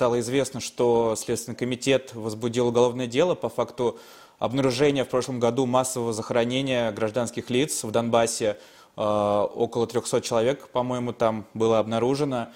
стало известно, что Следственный комитет возбудил уголовное дело по факту обнаружения в прошлом году массового захоронения гражданских лиц в Донбассе. Э, около 300 человек, по-моему, там было обнаружено.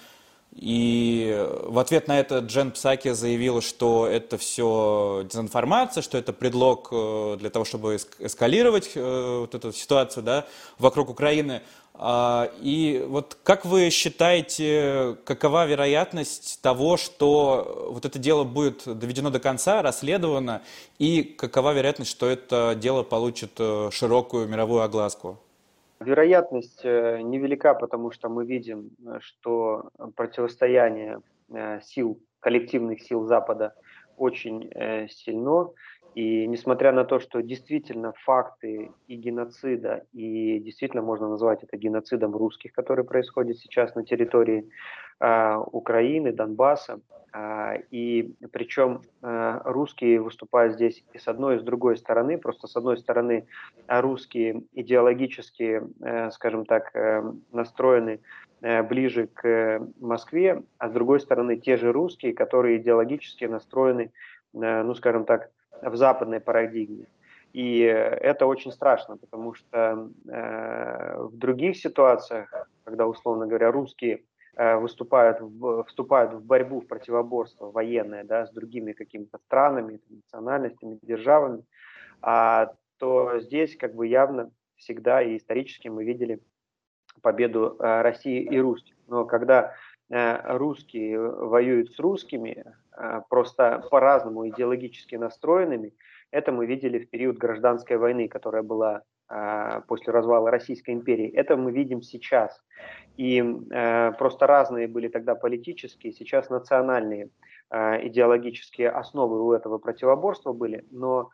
И в ответ на это Джен Псаки заявила, что это все дезинформация, что это предлог э, для того, чтобы эскалировать э, вот эту ситуацию да, вокруг Украины. А, и вот как вы считаете, какова вероятность того, что вот это дело будет доведено до конца, расследовано, и какова вероятность, что это дело получит э, широкую мировую огласку? Вероятность э, невелика, потому что мы видим, э, что противостояние сил, коллективных сил Запада очень сильно. И несмотря на то, что действительно факты и геноцида, и действительно можно назвать это геноцидом русских, который происходит сейчас на территории э, Украины, Донбасса, э, и причем э, русские выступают здесь и с одной, и с другой стороны, просто с одной стороны русские идеологически, э, скажем так, э, настроены э, ближе к Москве, а с другой стороны те же русские, которые идеологически настроены, э, ну скажем так, в западной парадигме. И это очень страшно, потому что э, в других ситуациях, когда, условно говоря, русские э, выступают в, вступают в борьбу, в противоборство военное да, с другими какими-то странами, национальностями, державами, а, то здесь как бы явно всегда и исторически мы видели победу э, России и русских. Но когда э, русские воюют с русскими, просто по-разному идеологически настроенными. Это мы видели в период гражданской войны, которая была а, после развала Российской империи. Это мы видим сейчас. И э, просто разные были тогда политические, сейчас национальные идеологические основы у этого противоборства были, но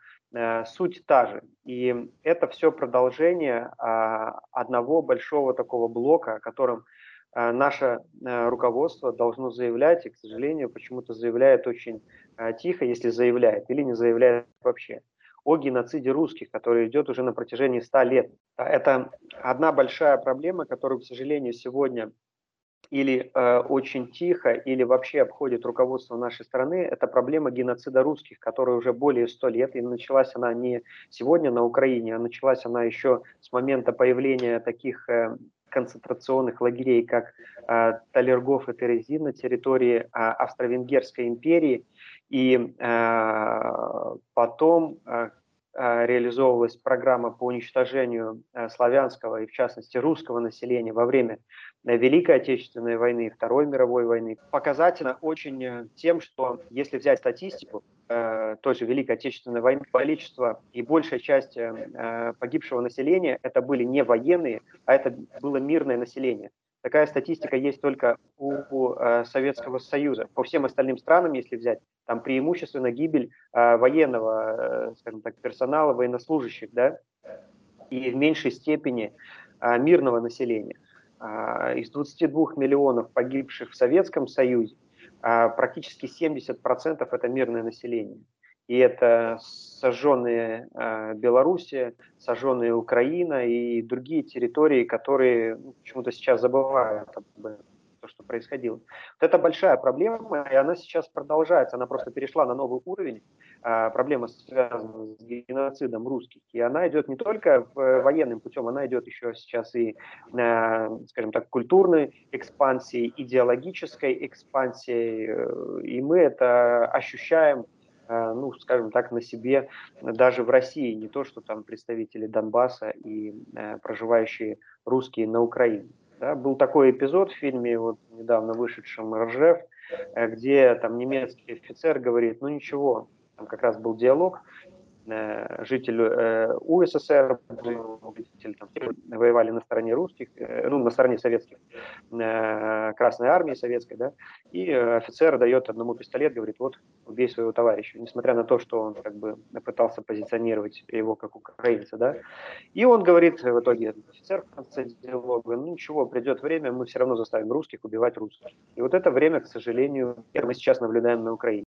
суть та же. И это все продолжение одного большого такого блока, о котором наше э, руководство должно заявлять, и, к сожалению, почему-то заявляет очень э, тихо, если заявляет, или не заявляет вообще, о геноциде русских, который идет уже на протяжении 100 лет. Это одна большая проблема, которую, к сожалению, сегодня или э, очень тихо, или вообще обходит руководство нашей страны, это проблема геноцида русских, которая уже более 100 лет, и началась она не сегодня на Украине, а началась она еще с момента появления таких э, концентрационных лагерей, как э, Талергов и Терезин на территории э, Австро-Венгерской империи. И э, потом э, реализовывалась программа по уничтожению славянского и, в частности, русского населения во время Великой Отечественной войны и Второй мировой войны. Показательно очень тем, что если взять статистику, э, той же Великой Отечественной войны, количество и большая часть э, погибшего населения это были не военные, а это было мирное население. Такая статистика есть только у, у э, Советского Союза. По всем остальным странам, если взять, там преимущественно гибель э, военного, э, скажем так, персонала, военнослужащих, да, и в меньшей степени э, мирного населения. Э, из 22 миллионов погибших в Советском Союзе а практически 70% это мирное население. И это сожженные э, Белоруссия, сожженные Украина и другие территории, которые ну, почему-то сейчас забывают об этом то, что происходило. Вот это большая проблема, и она сейчас продолжается, она просто перешла на новый уровень. А, проблема связана с геноцидом русских, и она идет не только военным путем, она идет еще сейчас и, а, скажем так, культурной экспансией, идеологической экспансией, э, и мы это ощущаем ну, скажем так, на себе даже в России, не то, что там представители Донбасса и э, проживающие русские на Украине. Да, был такой эпизод в фильме, вот недавно вышедшем «Ржев», э, где там немецкий офицер говорит, ну ничего, там как раз был диалог, Э, житель э, УССР, жители там, воевали на стороне русских, э, ну, на стороне советских, Красной Армии советской, да, и офицер дает одному пистолет, говорит, вот, убей своего товарища, несмотря на то, что он как бы пытался позиционировать его как украинца, да, и он говорит в итоге, офицер в конце диалога, ну, ничего, придет время, мы все равно заставим русских убивать русских. И вот это время, к сожалению, мы сейчас наблюдаем на Украине.